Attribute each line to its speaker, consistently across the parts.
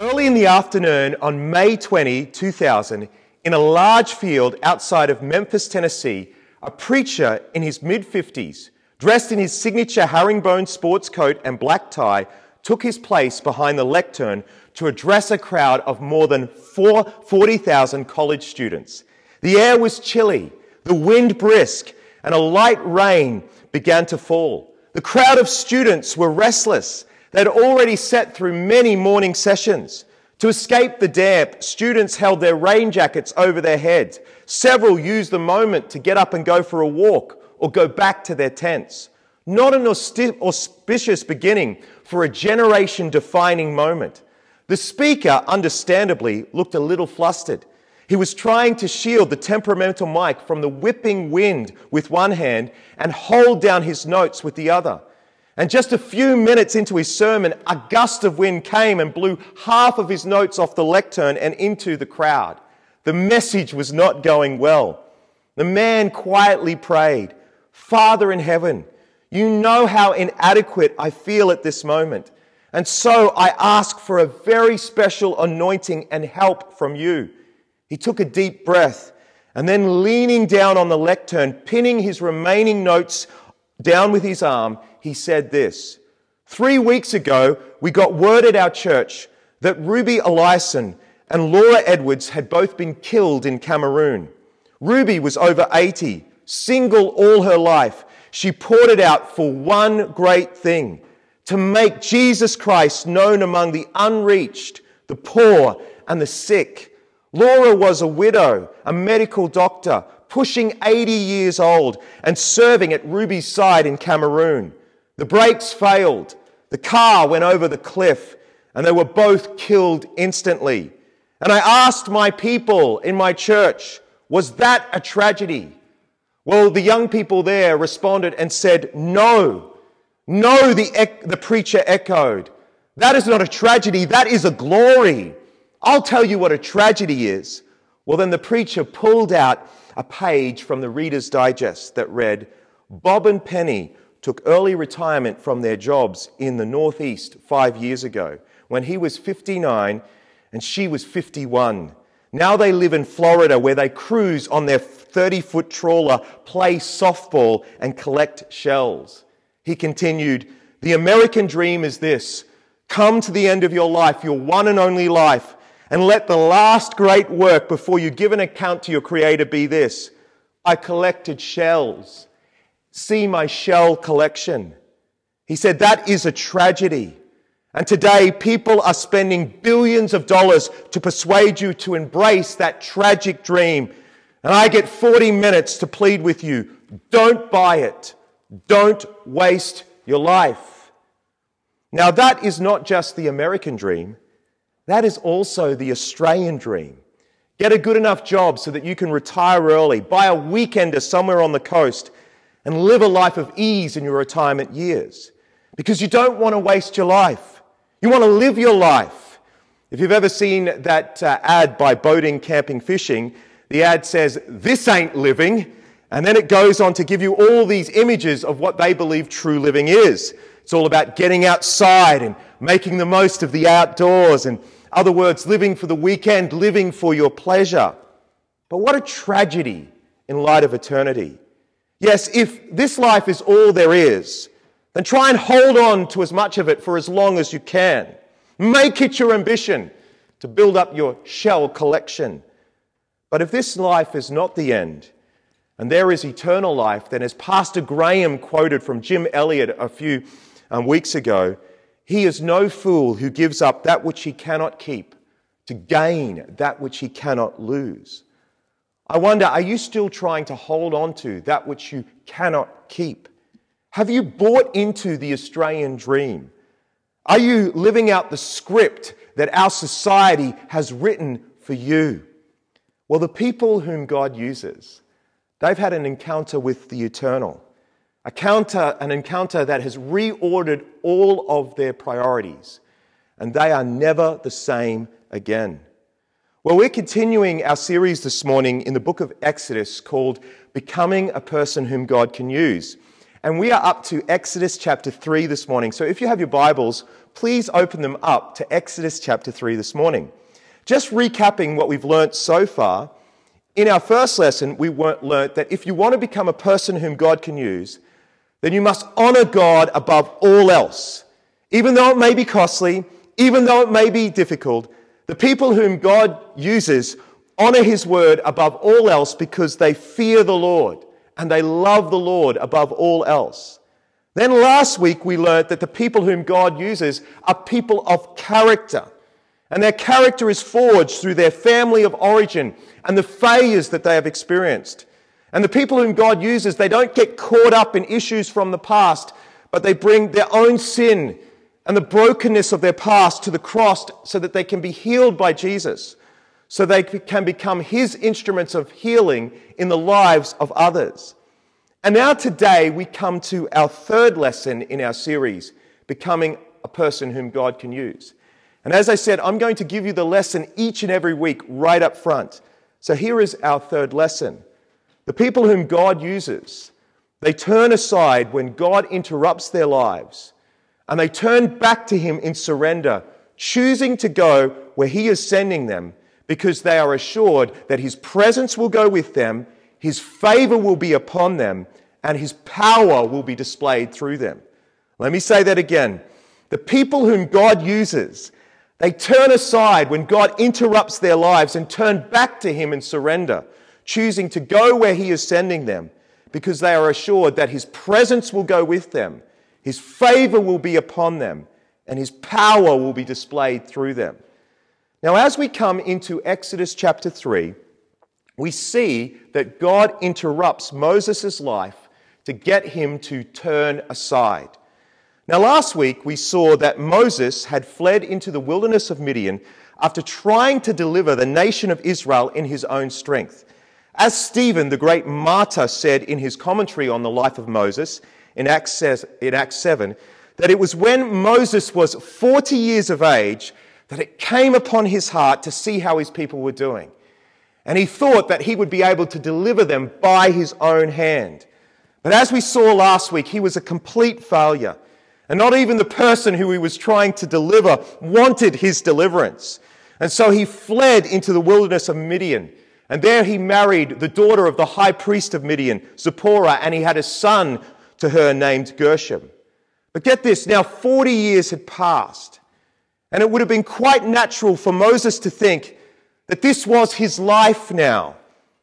Speaker 1: Early in the afternoon on May 20, 2000, in a large field outside of Memphis, Tennessee, a preacher in his mid 50s, dressed in his signature herringbone sports coat and black tie, took his place behind the lectern to address a crowd of more than 40,000 college students. The air was chilly, the wind brisk, and a light rain began to fall. The crowd of students were restless. They'd already sat through many morning sessions. To escape the damp, students held their rain jackets over their heads. Several used the moment to get up and go for a walk or go back to their tents. Not an auspicious beginning for a generation defining moment. The speaker, understandably, looked a little flustered. He was trying to shield the temperamental mic from the whipping wind with one hand and hold down his notes with the other. And just a few minutes into his sermon, a gust of wind came and blew half of his notes off the lectern and into the crowd. The message was not going well. The man quietly prayed, Father in heaven, you know how inadequate I feel at this moment. And so I ask for a very special anointing and help from you. He took a deep breath and then leaning down on the lectern, pinning his remaining notes down with his arm, he said this Three weeks ago, we got word at our church that Ruby Eliason and Laura Edwards had both been killed in Cameroon. Ruby was over 80, single all her life. She poured it out for one great thing to make Jesus Christ known among the unreached, the poor, and the sick. Laura was a widow, a medical doctor, pushing 80 years old and serving at Ruby's side in Cameroon. The brakes failed. The car went over the cliff and they were both killed instantly. And I asked my people in my church, was that a tragedy? Well, the young people there responded and said, no. No, the, the preacher echoed. That is not a tragedy. That is a glory. I'll tell you what a tragedy is. Well, then the preacher pulled out a page from the Reader's Digest that read, Bob and Penny took early retirement from their jobs in the Northeast five years ago when he was 59 and she was 51. Now they live in Florida where they cruise on their 30 foot trawler, play softball, and collect shells. He continued, The American dream is this come to the end of your life, your one and only life, and let the last great work before you give an account to your Creator be this I collected shells. See my shell collection. He said, That is a tragedy. And today, people are spending billions of dollars to persuade you to embrace that tragic dream. And I get 40 minutes to plead with you don't buy it. Don't waste your life. Now, that is not just the American dream, that is also the Australian dream. Get a good enough job so that you can retire early, buy a weekender somewhere on the coast, and live a life of ease in your retirement years. Because you don't want to waste your life. You want to live your life. If you've ever seen that uh, ad by Boating, Camping, Fishing, the ad says, This ain't living. And then it goes on to give you all these images of what they believe true living is. It's all about getting outside and making the most of the outdoors. In other words, living for the weekend, living for your pleasure. But what a tragedy in light of eternity. Yes, if this life is all there is, then try and hold on to as much of it for as long as you can. Make it your ambition to build up your shell collection. But if this life is not the end, and there is eternal life, then as Pastor Graham quoted from Jim Elliot a few um, weeks ago, he is no fool who gives up that which he cannot keep to gain that which he cannot lose. I wonder, are you still trying to hold on to that which you cannot keep? Have you bought into the Australian dream? Are you living out the script that our society has written for you? Well, the people whom God uses, they've had an encounter with the eternal, a counter, an encounter that has reordered all of their priorities, and they are never the same again. Well, we're continuing our series this morning in the book of Exodus called Becoming a Person Whom God Can Use. And we are up to Exodus chapter 3 this morning. So if you have your Bibles, please open them up to Exodus chapter 3 this morning. Just recapping what we've learnt so far, in our first lesson, we learnt that if you want to become a person whom God can use, then you must honor God above all else. Even though it may be costly, even though it may be difficult, the people whom God uses honor his word above all else because they fear the Lord and they love the Lord above all else. Then last week we learned that the people whom God uses are people of character. And their character is forged through their family of origin and the failures that they have experienced. And the people whom God uses, they don't get caught up in issues from the past, but they bring their own sin and the brokenness of their past to the cross so that they can be healed by Jesus, so they can become His instruments of healing in the lives of others. And now today we come to our third lesson in our series, Becoming a Person Whom God Can Use. And as I said, I'm going to give you the lesson each and every week right up front. So here is our third lesson. The people whom God uses, they turn aside when God interrupts their lives, and they turn back to Him in surrender, choosing to go where He is sending them because they are assured that His presence will go with them, His favor will be upon them, and His power will be displayed through them. Let me say that again. The people whom God uses, they turn aside when God interrupts their lives and turn back to Him in surrender choosing to go where He is sending them because they are assured that His presence will go with them, His favor will be upon them, and His power will be displayed through them. Now, as we come into Exodus chapter 3, we see that God interrupts Moses' life to get him to turn aside. Now, last week we saw that Moses had fled into the wilderness of Midian after trying to deliver the nation of Israel in his own strength. As Stephen, the great martyr, said in his commentary on the life of Moses in Acts says, in Acts 7, that it was when Moses was 40 years of age that it came upon his heart to see how his people were doing. And he thought that he would be able to deliver them by his own hand. But as we saw last week, he was a complete failure. And not even the person who he was trying to deliver wanted his deliverance. And so he fled into the wilderness of Midian and there he married the daughter of the high priest of Midian, Zipporah, and he had a son to her named Gershom. But get this, now 40 years had passed, and it would have been quite natural for Moses to think that this was his life now.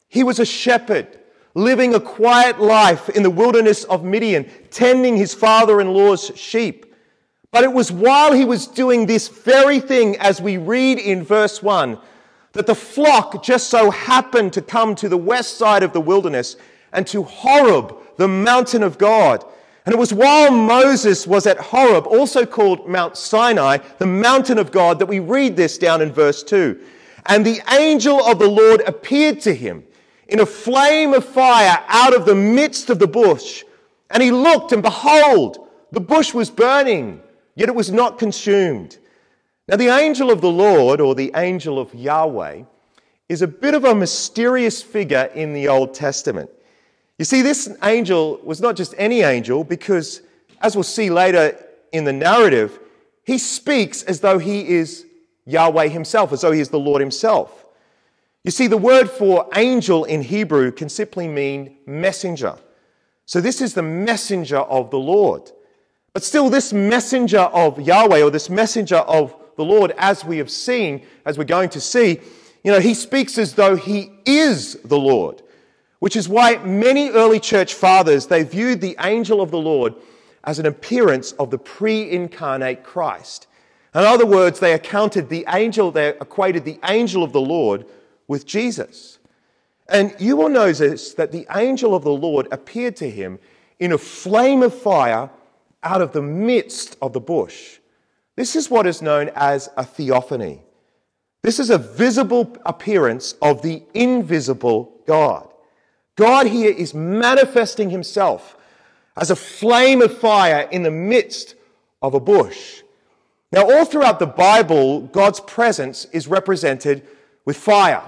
Speaker 1: He was a shepherd, living a quiet life in the wilderness of Midian, tending his father in law's sheep. But it was while he was doing this very thing, as we read in verse 1, that the flock just so happened to come to the west side of the wilderness and to Horeb, the mountain of God. And it was while Moses was at Horeb, also called Mount Sinai, the mountain of God, that we read this down in verse 2. And the angel of the Lord appeared to him in a flame of fire out of the midst of the bush. And he looked, and behold, the bush was burning, yet it was not consumed. Now, the angel of the Lord, or the angel of Yahweh, is a bit of a mysterious figure in the Old Testament. You see, this angel was not just any angel, because as we'll see later in the narrative, he speaks as though he is Yahweh himself, as though he is the Lord himself. You see, the word for angel in Hebrew can simply mean messenger. So this is the messenger of the Lord. But still, this messenger of Yahweh, or this messenger of the Lord, as we have seen, as we're going to see, you know, he speaks as though he is the Lord, which is why many early church fathers, they viewed the angel of the Lord as an appearance of the pre-incarnate Christ. In other words, they accounted the angel, they equated the angel of the Lord with Jesus. And you will notice that the angel of the Lord appeared to him in a flame of fire out of the midst of the bush. This is what is known as a theophany. This is a visible appearance of the invisible God. God here is manifesting himself as a flame of fire in the midst of a bush. Now, all throughout the Bible, God's presence is represented with fire.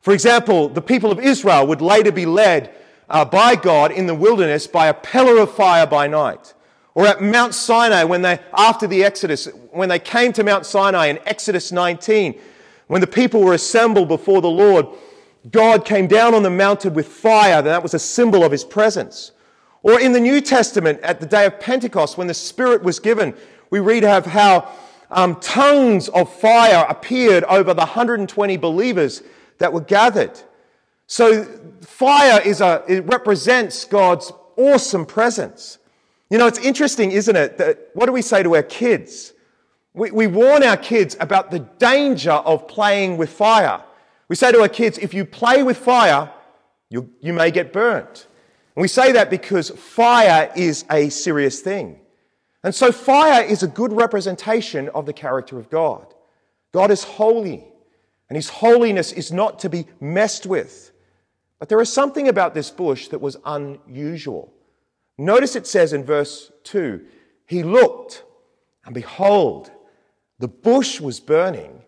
Speaker 1: For example, the people of Israel would later be led uh, by God in the wilderness by a pillar of fire by night. Or at Mount Sinai when they, after the Exodus, when they came to Mount Sinai in Exodus 19, when the people were assembled before the Lord, God came down on the mountain with fire, that was a symbol of his presence. Or in the New Testament, at the day of Pentecost, when the Spirit was given, we read of how um, tongues of fire appeared over the 120 believers that were gathered. So fire is a, it represents God's awesome presence. You know, it's interesting, isn't it? That what do we say to our kids? We, we warn our kids about the danger of playing with fire. We say to our kids, if you play with fire, you, you may get burnt. And we say that because fire is a serious thing. And so fire is a good representation of the character of God. God is holy, and his holiness is not to be messed with. But there is something about this bush that was unusual. Notice it says in verse 2 He looked, and behold, the bush was burning,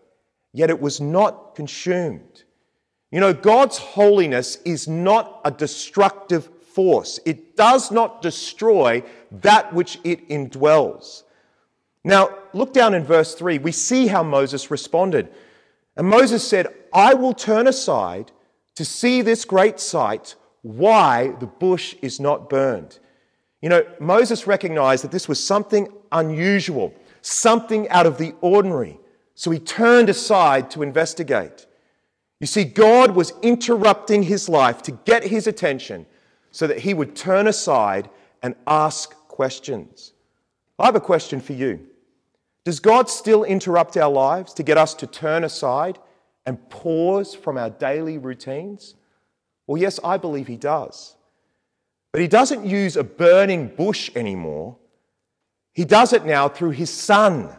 Speaker 1: yet it was not consumed. You know, God's holiness is not a destructive force. It does not destroy that which it indwells. Now, look down in verse 3. We see how Moses responded. And Moses said, I will turn aside to see this great sight, why the bush is not burned. You know, Moses recognized that this was something unusual something out of the ordinary. So he turned aside to investigate. You see, God was interrupting his life to get his attention so that he would turn aside and ask questions. I have a question for you. Does God still interrupt our lives to get us to turn aside and pause from our daily routines? Well, yes, I believe he does. But he doesn't use a burning bush anymore. He does it now through his Son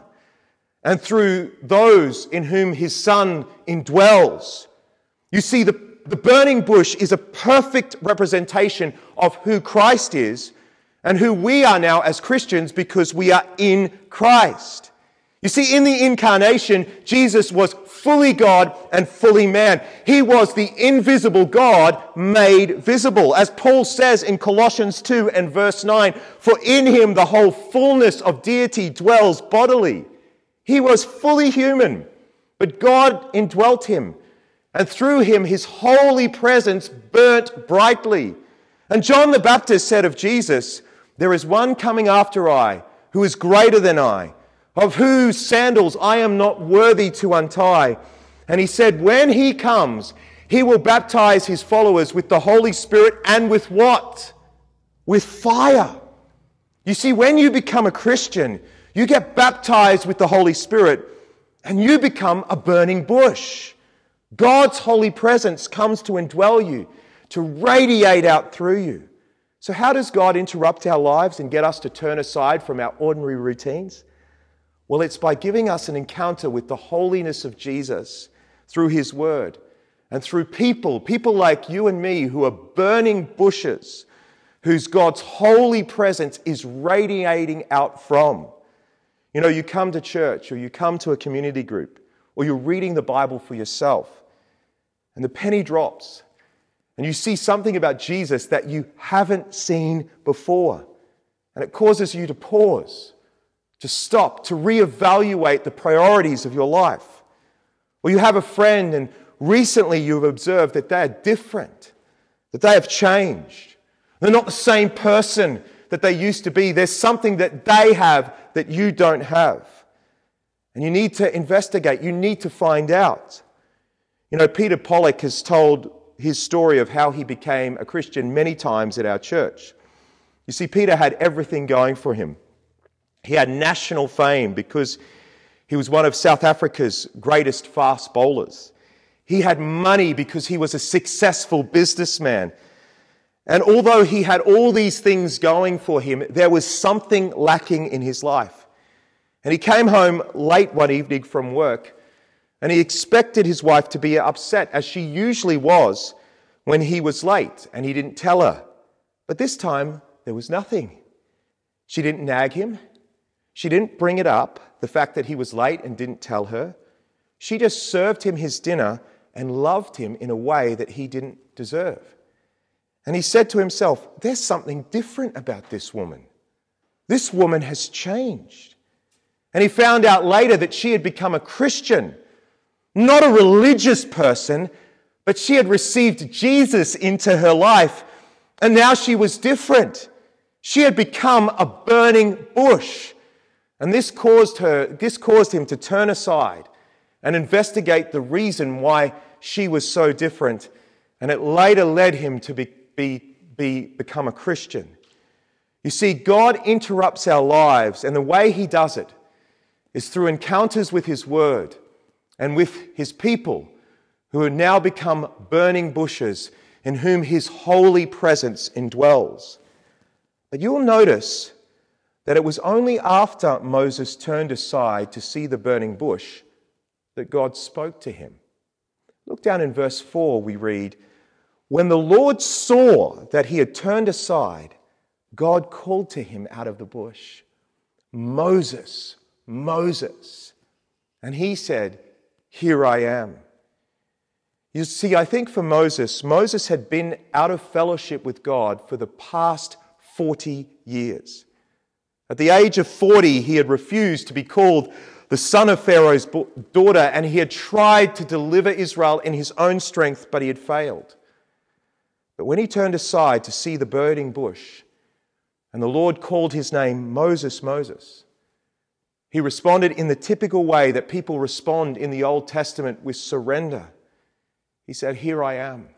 Speaker 1: and through those in whom his Son indwells. You see, the, the burning bush is a perfect representation of who Christ is and who we are now as Christians because we are in Christ. You see, in the incarnation, Jesus was fully God and fully man. He was the invisible God made visible. As Paul says in Colossians 2 and verse 9, for in him the whole fullness of deity dwells bodily. He was fully human, but God indwelt him, and through him his holy presence burnt brightly. And John the Baptist said of Jesus, There is one coming after I, who is greater than I of whose sandals I am not worthy to untie. And he said, When he comes, he will baptize his followers with the Holy Spirit and with what? With fire. You see, when you become a Christian, you get baptized with the Holy Spirit and you become a burning bush. God's holy presence comes to indwell you, to radiate out through you. So, how does God interrupt our lives and get us to turn aside from our ordinary routines? Well, it's by giving us an encounter with the holiness of Jesus through his word and through people, people like you and me who are burning bushes, whose God's holy presence is radiating out from. You know, you come to church or you come to a community group or you're reading the Bible for yourself and the penny drops and you see something about Jesus that you haven't seen before. And it causes you to pause to stop, to reevaluate the priorities of your life. Or you have a friend and recently you've observed that they're different, that they have changed. They're not the same person that they used to be. There's something that they have that you don't have. And you need to investigate, you need to find out. You know, Peter Pollock has told his story of how he became a Christian many times at our church. You see, Peter had everything going for him. He had national fame because he was one of South Africa's greatest fast bowlers. He had money because he was a successful businessman. And although he had all these things going for him, there was something lacking in his life. And he came home late one evening from work and he expected his wife to be upset, as she usually was when he was late and he didn't tell her. But this time, there was nothing. She didn't nag him. She didn't bring it up, the fact that he was late and didn't tell her. She just served him his dinner and loved him in a way that he didn't deserve. And he said to himself, There's something different about this woman. This woman has changed. And he found out later that she had become a Christian, not a religious person, but she had received Jesus into her life. And now she was different. She had become a burning bush. And this caused her, this caused him to turn aside and investigate the reason why she was so different. And it later led him to be, be, be, become a Christian. You see, God interrupts our lives, and the way He does it is through encounters with His Word and with His people who have now become burning bushes in whom His holy presence indwells. But you'll notice that it was only after Moses turned aside to see the burning bush that God spoke to him. Look down in verse 4, we read, When the Lord saw that he had turned aside, God called to him out of the bush, Moses, Moses. And he said, Here I am. You see, I think for Moses, Moses had been out of fellowship with God for the past 40 years. At the age of 40, he had refused to be called the son of Pharaoh's daughter, and he had tried to deliver Israel in his own strength, but he had failed. But when he turned aside to see the burning bush, and the Lord called his name Moses, Moses, he responded in the typical way that people respond in the Old Testament with surrender. He said, Here I am.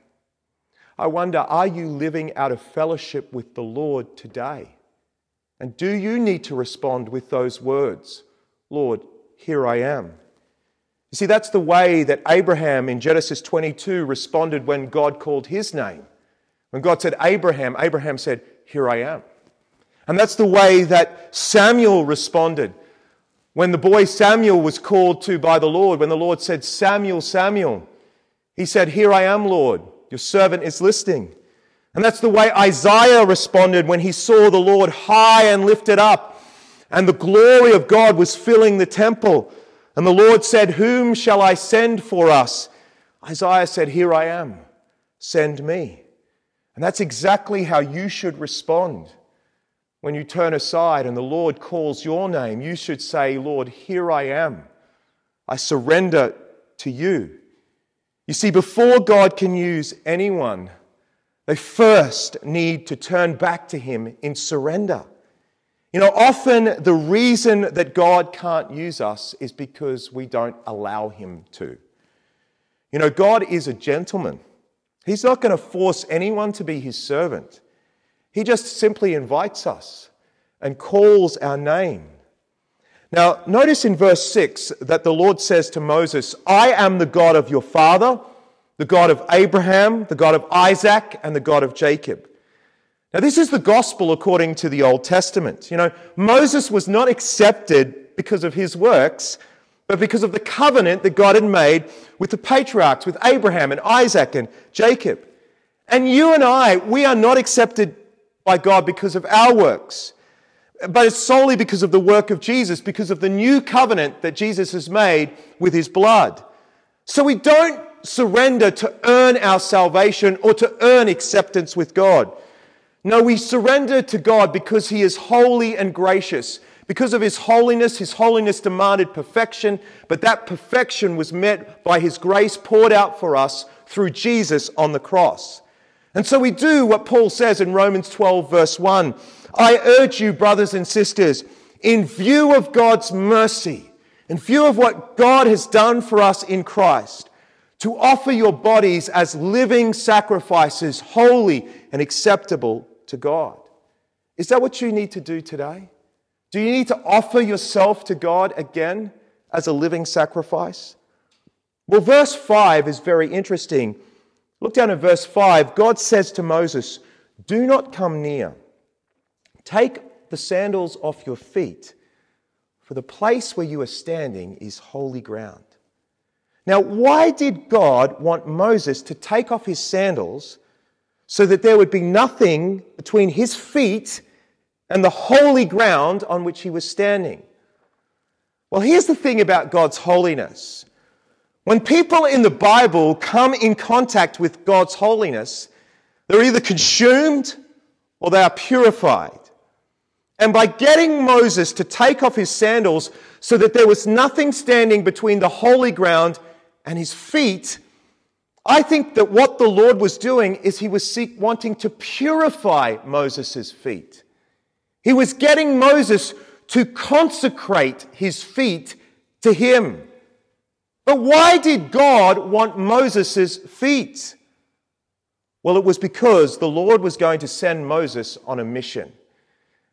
Speaker 1: I wonder, are you living out of fellowship with the Lord today? And do you need to respond with those words, Lord, here I am? You see, that's the way that Abraham in Genesis 22 responded when God called his name. When God said, Abraham, Abraham said, Here I am. And that's the way that Samuel responded when the boy Samuel was called to by the Lord. When the Lord said, Samuel, Samuel, he said, Here I am, Lord. Your servant is listening. And that's the way Isaiah responded when he saw the Lord high and lifted up, and the glory of God was filling the temple. And the Lord said, Whom shall I send for us? Isaiah said, Here I am, send me. And that's exactly how you should respond. When you turn aside and the Lord calls your name, you should say, Lord, here I am. I surrender to you. You see, before God can use anyone, they first need to turn back to Him in surrender. You know, often the reason that God can't use us is because we don't allow Him to. You know, God is a gentleman. He's not going to force anyone to be His servant. He just simply invites us and calls our name. Now, notice in verse 6 that the Lord says to Moses, I am the God of your father the God of Abraham, the God of Isaac, and the God of Jacob. Now, this is the gospel according to the Old Testament. You know, Moses was not accepted because of his works, but because of the covenant that God had made with the patriarchs, with Abraham and Isaac and Jacob. And you and I, we are not accepted by God because of our works, but it's solely because of the work of Jesus, because of the new covenant that Jesus has made with his blood. So we don't surrender to earn our salvation or to earn acceptance with God. No, we surrender to God because He is holy and gracious. Because of His holiness, His holiness demanded perfection, but that perfection was met by His grace poured out for us through Jesus on the cross. And so we do what Paul says in Romans 12, verse 1. I urge you, brothers and sisters, in view of God's mercy, in view of what God has done for us in Christ, to offer your bodies as living sacrifices, holy and acceptable to God. Is that what you need to do today? Do you need to offer yourself to God again as a living sacrifice? Well, verse 5 is very interesting. Look down at verse 5. God says to Moses, Do not come near. Take the sandals off your feet, for the place where you are standing is holy ground. Now, why did God want Moses to take off his sandals so that there would be nothing between his feet and the holy ground on which he was standing? Well, here's the thing about God's holiness. When people in the Bible come in contact with God's holiness, They're either consumed or they are purified. And by getting Moses to take off his sandals so that there was nothing standing between the holy ground and his feet, I think that what the Lord was doing is he was seek, wanting to purify Moses' feet. He was getting Moses to consecrate his feet to him. But why did God want Moses' feet? Well, it was because the Lord was going to send Moses on a mission.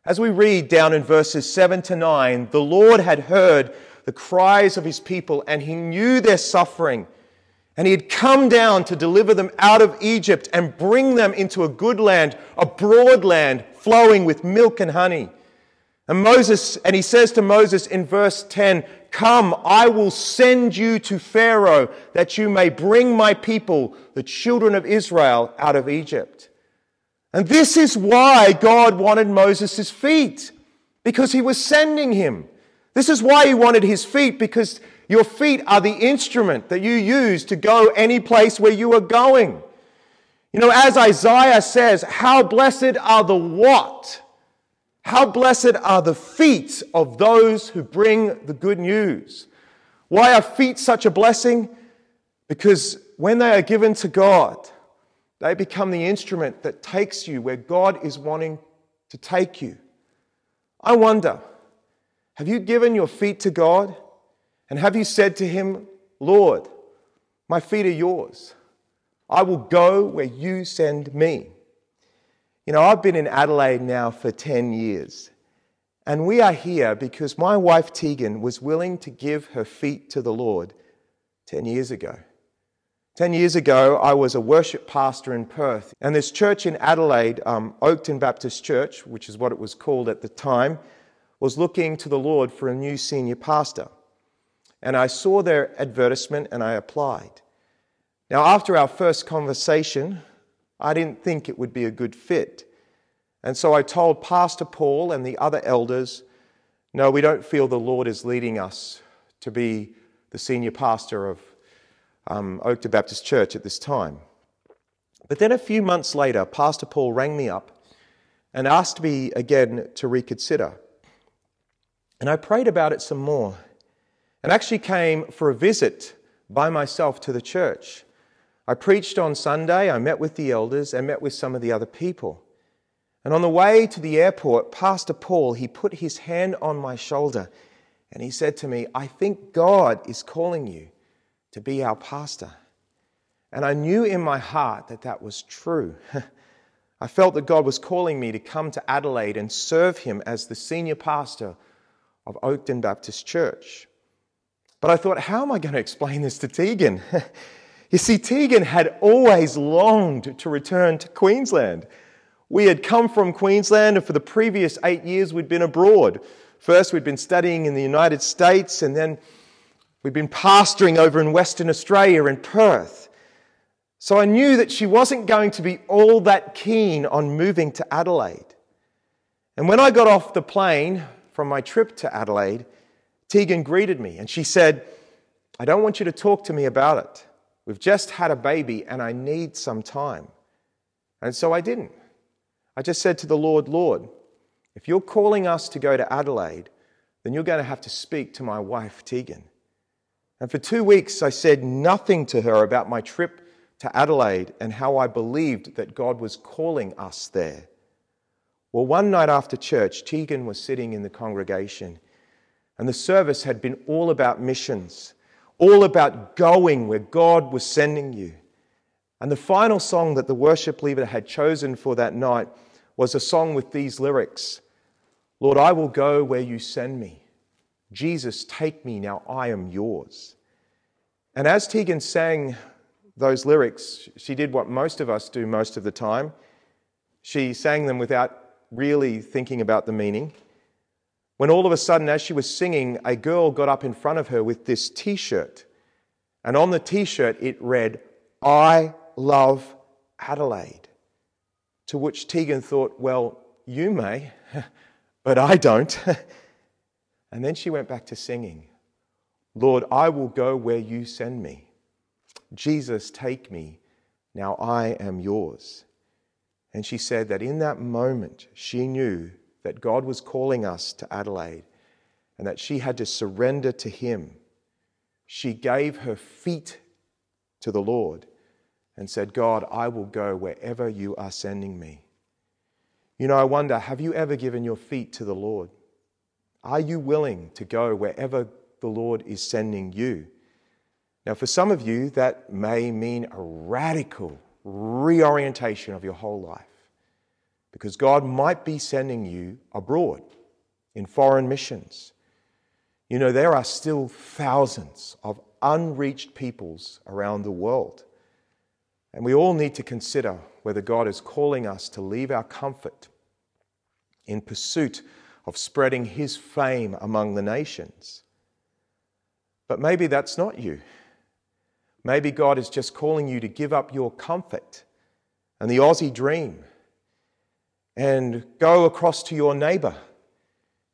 Speaker 1: As we read down in verses 7 to 9, the Lord had heard the cries of his people and he knew their suffering. And he had come down to deliver them out of Egypt and bring them into a good land, a broad land flowing with milk and honey. And Moses, and he says to Moses in verse 10, Come, I will send you to Pharaoh that you may bring my people, the children of Israel, out of Egypt. And this is why God wanted Moses' feet, because he was sending him. This is why he wanted his feet, because your feet are the instrument that you use to go any place where you are going. You know, as Isaiah says, how blessed are the what? How blessed are the feet of those who bring the good news. Why are feet such a blessing? Because when they are given to God, they become the instrument that takes you where God is wanting to take you. I wonder, have you given your feet to God? And have you said to Him, Lord, my feet are yours. I will go where you send me. You know, I've been in Adelaide now for 10 years. And we are here because my wife Tegan was willing to give her feet to the Lord 10 years ago. Ten years ago, I was a worship pastor in Perth, and this church in Adelaide, um, Oakden Baptist Church, which is what it was called at the time, was looking to the Lord for a new senior pastor. And I saw their advertisement and I applied. Now, after our first conversation, I didn't think it would be a good fit. And so I told Pastor Paul and the other elders, no, we don't feel the Lord is leading us to be the senior pastor of um, Baptist Church at this time. But then a few months later, Pastor Paul rang me up and asked me again to reconsider. And I prayed about it some more and actually came for a visit by myself to the church. I preached on Sunday, I met with the elders, and met with some of the other people. And on the way to the airport, Pastor Paul, he put his hand on my shoulder and he said to me, I think God is calling you to be our pastor. And I knew in my heart that that was true. I felt that God was calling me to come to Adelaide and serve Him as the senior pastor of Oakden Baptist Church. But I thought, how am I going to explain this to Tegan? you see, Tegan had always longed to return to Queensland. We had come from Queensland, and for the previous eight years, we'd been abroad. First, we'd been studying in the United States, and then We'd been pastoring over in Western Australia in Perth. So I knew that she wasn't going to be all that keen on moving to Adelaide. And when I got off the plane from my trip to Adelaide, Tegan greeted me and she said, I don't want you to talk to me about it. We've just had a baby and I need some time. And so I didn't. I just said to the Lord, Lord, if you're calling us to go to Adelaide, then you're going to have to speak to my wife, Tegan. And for two weeks, I said nothing to her about my trip to Adelaide and how I believed that God was calling us there. Well, one night after church, Tegan was sitting in the congregation, and the service had been all about missions, all about going where God was sending you. And the final song that the worship leader had chosen for that night was a song with these lyrics Lord, I will go where you send me. Jesus, take me, now I am yours. And as Tegan sang those lyrics, she did what most of us do most of the time. She sang them without really thinking about the meaning. When all of a sudden, as she was singing, a girl got up in front of her with this t shirt. And on the t shirt, it read, I love Adelaide. To which Tegan thought, Well, you may, but I don't. And then she went back to singing, Lord, I will go where you send me. Jesus, take me. Now I am yours. And she said that in that moment, she knew that God was calling us to Adelaide and that she had to surrender to Him. She gave her feet to the Lord and said, God, I will go wherever you are sending me. You know, I wonder have you ever given your feet to the Lord? Are you willing to go wherever the Lord is sending you? Now, for some of you, that may mean a radical reorientation of your whole life because God might be sending you abroad in foreign missions. You know, there are still thousands of unreached peoples around the world. And we all need to consider whether God is calling us to leave our comfort in pursuit of spreading His fame among the nations. But maybe that's not you. Maybe God is just calling you to give up your comfort and the Aussie dream and go across to your neighbor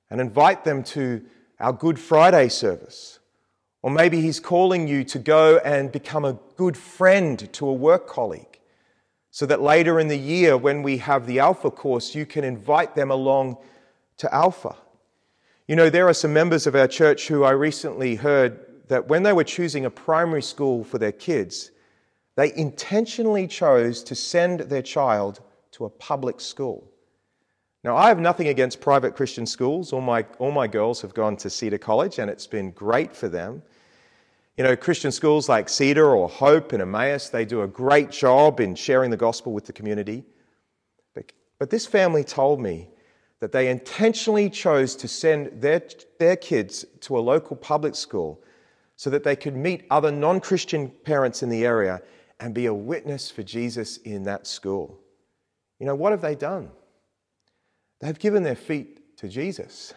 Speaker 1: and invite them to our Good Friday service. Or maybe He's calling you to go and become a good friend to a work colleague so that later in the year, when we have the Alpha course, you can invite them along to Alpha. You know, there are some members of our church who I recently heard that when they were choosing a primary school for their kids, they intentionally chose to send their child to a public school. Now, I have nothing against private Christian schools. All my, all my girls have gone to Cedar College, and it's been great for them. You know, Christian schools like Cedar or Hope and Emmaus, they do a great job in sharing the gospel with the community. But, but this family told me that they intentionally chose to send their, their kids to a local public school so that they could meet other non Christian parents in the area and be a witness for Jesus in that school. You know, what have they done? They've given their feet to Jesus.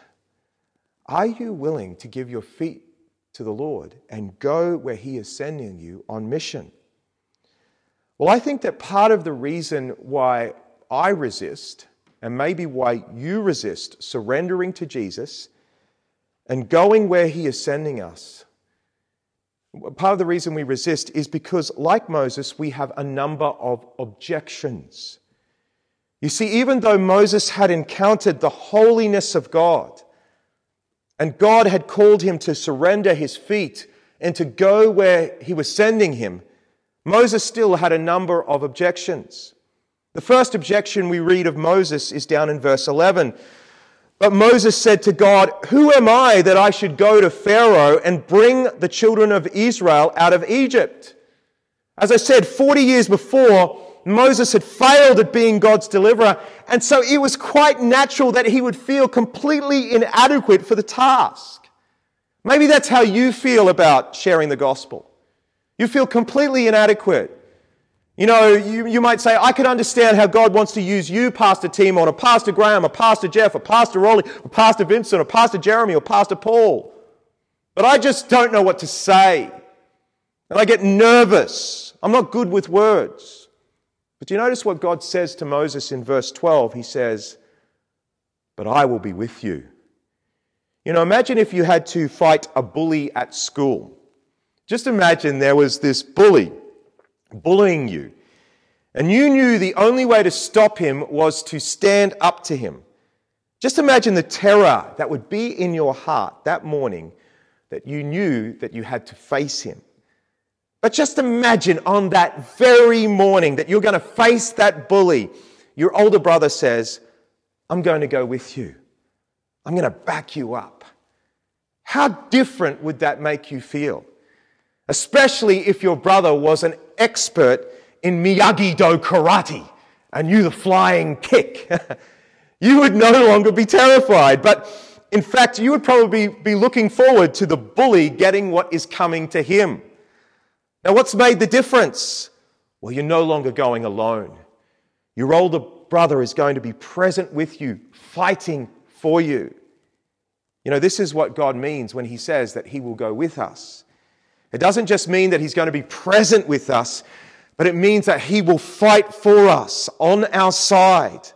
Speaker 1: Are you willing to give your feet to the Lord and go where He is sending you on mission? Well, I think that part of the reason why I resist and maybe why you resist surrendering to Jesus and going where He is sending us. Part of the reason we resist is because, like Moses, we have a number of objections. You see, even though Moses had encountered the holiness of God, and God had called him to surrender his feet and to go where he was sending him, Moses still had a number of objections. The first objection we read of Moses is down in verse 11. But Moses said to God, Who am I that I should go to Pharaoh and bring the children of Israel out of Egypt? As I said, 40 years before, Moses had failed at being God's deliverer, and so it was quite natural that he would feel completely inadequate for the task. Maybe that's how you feel about sharing the gospel. You feel completely inadequate. You know, you, you might say, I can understand how God wants to use you, Pastor Timon, or Pastor Graham, or Pastor Jeff, or Pastor Rolly, or Pastor Vincent, or Pastor Jeremy, or Pastor Paul. But I just don't know what to say. And I get nervous. I'm not good with words. But do you notice what God says to Moses in verse 12? He says, But I will be with you. You know, imagine if you had to fight a bully at school. Just imagine there was this bully bullying you. And you knew the only way to stop him was to stand up to him. Just imagine the terror that would be in your heart that morning that you knew that you had to face him. But just imagine on that very morning that you're going to face that bully. Your older brother says, I'm going to go with you. I'm going to back you up. How different would that make you feel? Especially if your brother was an expert in Miyagi Do karate and knew the flying kick. you would no longer be terrified. But in fact, you would probably be looking forward to the bully getting what is coming to him. Now, what's made the difference? Well, you're no longer going alone. Your older brother is going to be present with you, fighting for you. You know, this is what God means when He says that He will go with us. It doesn't just mean that He's going to be present with us, but it means that He will fight for us on our side.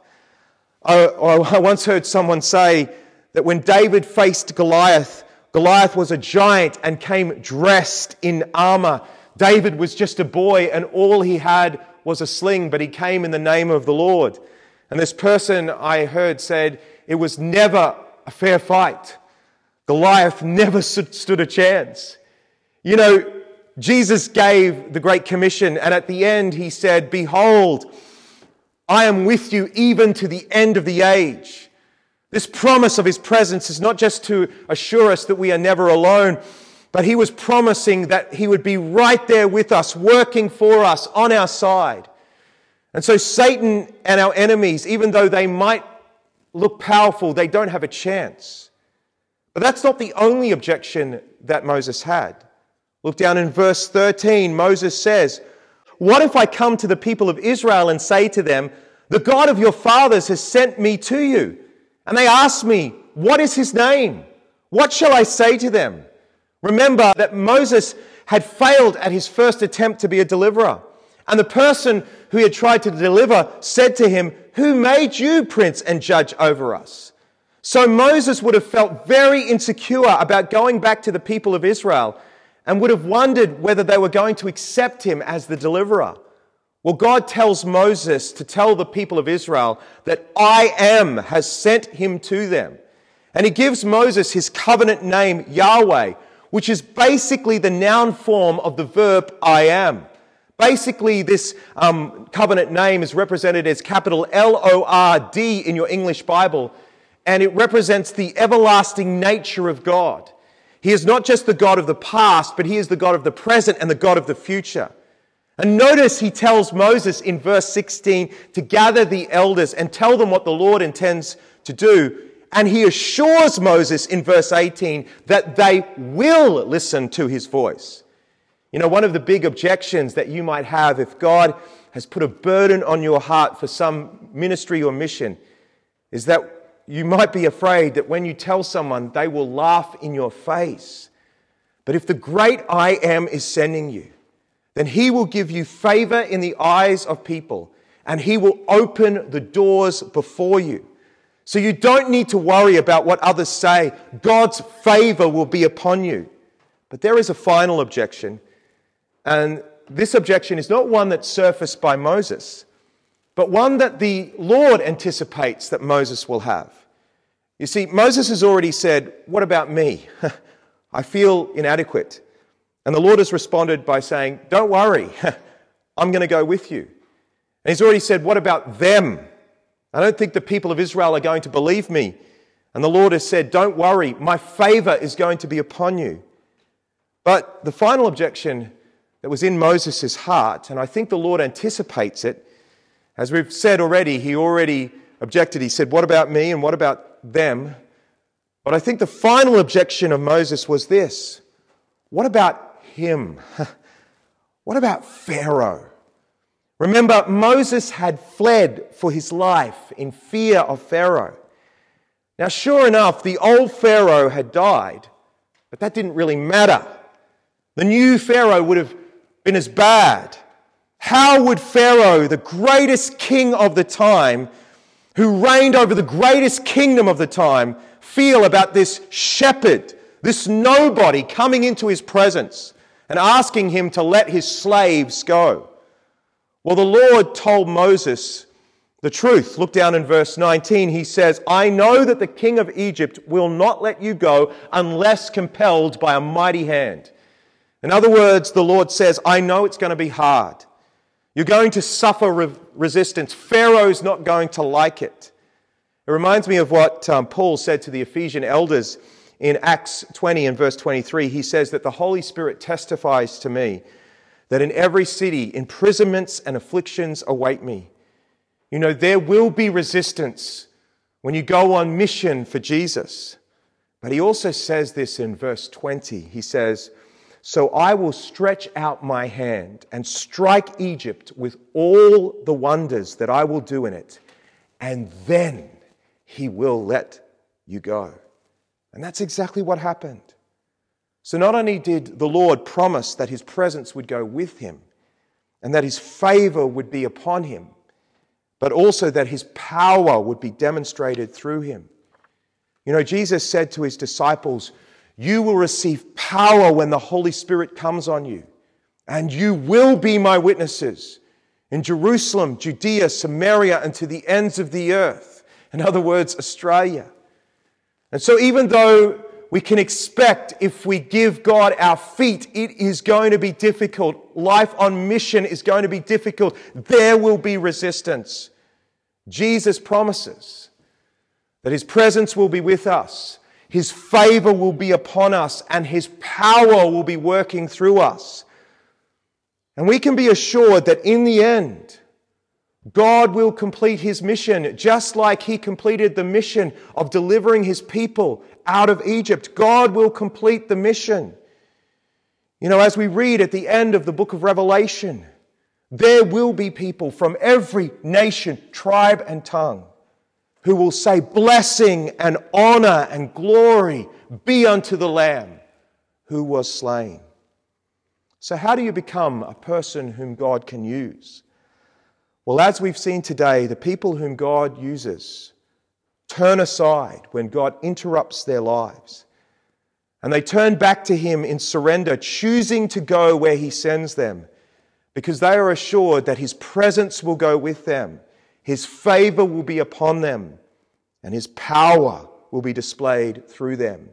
Speaker 1: I, I once heard someone say that when David faced Goliath, Goliath was a giant and came dressed in armor. David was just a boy, and all he had was a sling, but he came in the name of the Lord. And this person I heard said it was never a fair fight. Goliath never stood a chance. You know, Jesus gave the Great Commission, and at the end he said, Behold, I am with you even to the end of the age. This promise of his presence is not just to assure us that we are never alone, but he was promising that he would be right there with us, working for us, on our side. And so Satan and our enemies, even though they might look powerful, they don't have a chance. But that's not the only objection that Moses had. Look down in verse 13. Moses says, What if I come to the people of Israel and say to them, The God of your fathers has sent me to you? And they ask me, What is his name? What shall I say to them? Remember that Moses had failed at his first attempt to be a deliverer. And the person who he had tried to deliver said to him, Who made you prince and judge over us? So Moses would have felt very insecure about going back to the people of Israel and would have wondered whether they were going to accept him as the deliverer. Well, God tells Moses to tell the people of Israel that I am has sent him to them. And he gives Moses his covenant name, Yahweh, which is basically the noun form of the verb I am. Basically, this um, covenant name is represented as capital L O R D in your English Bible, and it represents the everlasting nature of God. He is not just the God of the past, but he is the God of the present and the God of the future. And notice he tells Moses in verse 16 to gather the elders and tell them what the Lord intends to do. And he assures Moses in verse 18 that they will listen to his voice. You know, one of the big objections that you might have if God has put a burden on your heart for some ministry or mission is that you might be afraid that when you tell someone, they will laugh in your face. But if the great I am is sending you, then he will give you favor in the eyes of people and he will open the doors before you. So you don't need to worry about what others say. God's favor will be upon you. But there is a final objection. And this objection is not one that surfaced by Moses, but one that the Lord anticipates that Moses will have. You see, Moses has already said, What about me? I feel inadequate. And the Lord has responded by saying, Don't worry, I'm going to go with you. And he's already said, What about them? I don't think the people of Israel are going to believe me. And the Lord has said, Don't worry, my favor is going to be upon you. But the final objection that was in Moses' heart, and I think the Lord anticipates it, as we've said already, he already objected. He said, What about me and what about them? But I think the final objection of Moses was this What about him? what about Pharaoh? Remember, Moses had fled for his life in fear of Pharaoh. Now, sure enough, the old Pharaoh had died, but that didn't really matter. The new Pharaoh would have been as bad. How would Pharaoh, the greatest king of the time, who reigned over the greatest kingdom of the time, feel about this shepherd, this nobody coming into his presence and asking him to let his slaves go? Well, the Lord told Moses the truth. Look down in verse 19. He says, I know that the king of Egypt will not let you go unless compelled by a mighty hand. In other words, the Lord says, I know it's going to be hard. You're going to suffer re- resistance. Pharaoh's not going to like it. It reminds me of what um, Paul said to the Ephesian elders in Acts 20 and verse 23. He says that the Holy Spirit testifies to me that in every city imprisonments and afflictions await me. You know, there will be resistance when you go on mission for Jesus. But he also says this in verse 20. He says, So I will stretch out my hand and strike Egypt with all the wonders that I will do in it, and then he will let you go. And that's exactly what happened. So not only did the Lord promise that his presence would go with him and that his favor would be upon him, but also that his power would be demonstrated through him. You know, Jesus said to his disciples, You will receive power when the Holy Spirit comes on you, and you will be my witnesses in Jerusalem, Judea, Samaria, and to the ends of the earth. In other words, Australia. And so, even though we can expect if we give God our feet, it is going to be difficult. Life on mission is going to be difficult. There will be resistance. Jesus promises that His presence will be with us, His favor will be upon us, and His power will be working through us. And we can be assured that in the end, God will complete his mission just like he completed the mission of delivering his people out of Egypt. God will complete the mission. You know, as we read at the end of the book of Revelation, there will be people from every nation, tribe, and tongue who will say, Blessing and honor and glory be unto the Lamb who was slain. So, how do you become a person whom God can use? Well, as we've seen today, the people whom God uses turn aside when God interrupts their lives. And they turn back to Him in surrender, choosing to go where He sends them, because they are assured that His presence will go with them, His favor will be upon them, and His power will be displayed through them.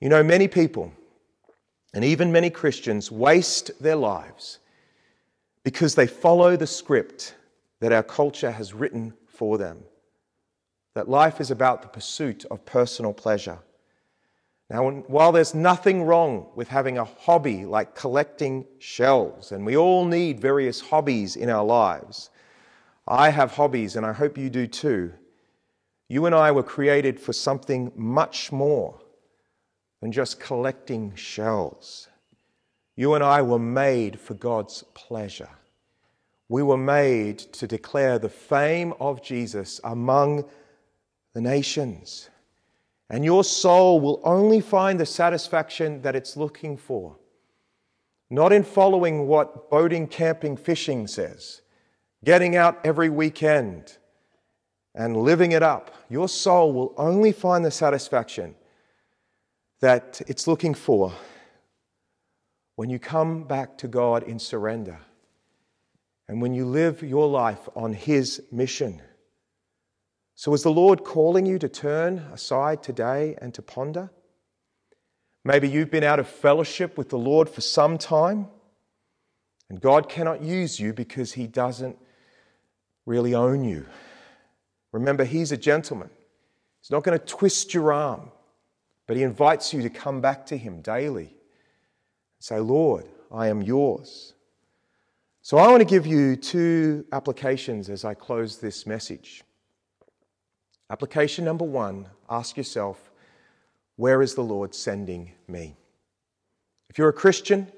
Speaker 1: You know, many people, and even many Christians, waste their lives because they follow the script that our culture has written for them. That life is about the pursuit of personal pleasure. Now, while there's nothing wrong with having a hobby like collecting shells, and we all need various hobbies in our lives, I have hobbies, and I hope you do too. You and I were created for something much more than just collecting shells. You and I were made for God's pleasure. We were made to declare the fame of Jesus among the nations. And your soul will only find the satisfaction that it's looking for, not in following what boating, camping, fishing says, getting out every weekend and living it up. Your soul will only find the satisfaction that it's looking for when you come back to God in surrender and when you live your life on His mission. So, is the Lord calling you to turn aside today and to ponder? Maybe you've been out of fellowship with the Lord for some time, and God cannot use you because He doesn't really own you. Remember, He's a gentleman. He's not going to twist your arm, but He invites you to come back to Him daily. Say, Lord, I am yours. So I want to give you two applications as I close this message. Application number one ask yourself, where is the Lord sending me? If you're a Christian,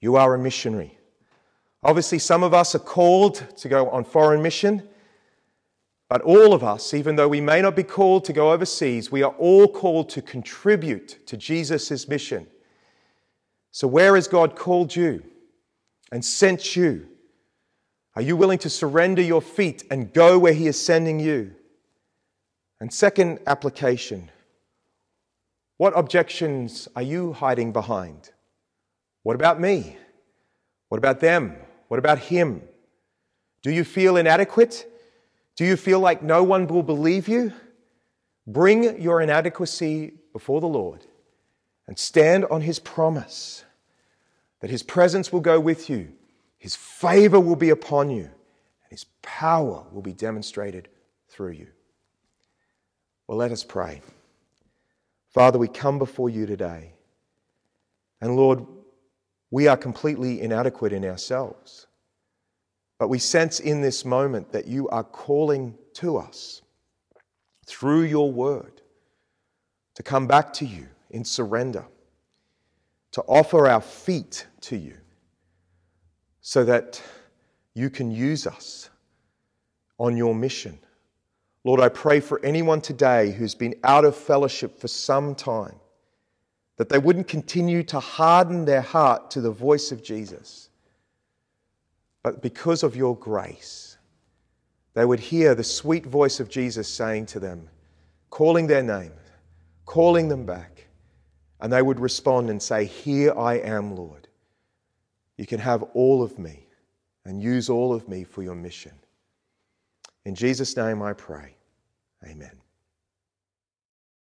Speaker 1: you are a missionary. Obviously, some of us are called to go on foreign mission, but all of us, even though we may not be called to go overseas, we are all called to contribute to Jesus' mission. So, where has God called you and sent you? Are you willing to surrender your feet and go where He is sending you? And second application what objections are you hiding behind? What about me? What about them? What about him? Do you feel inadequate? Do you feel like no one will believe you? Bring your inadequacy before the Lord and stand on his promise that his presence will go with you, his favor will be upon you, and his power will be demonstrated through you. Well, let us pray. Father, we come before you today. And Lord, we are completely inadequate in ourselves. But we sense in this moment that you are calling to us through your word to come back to you in surrender, to offer our feet to you so that you can use us on your mission. Lord, I pray for anyone today who's been out of fellowship for some time, that they wouldn't continue to harden their heart to the voice of Jesus, but because of your grace, they would hear the sweet voice of Jesus saying to them, calling their name, calling them back, and they would respond and say, Here I am, Lord. You can have all of me, and use all of me for your mission. In Jesus' name I pray. Amen.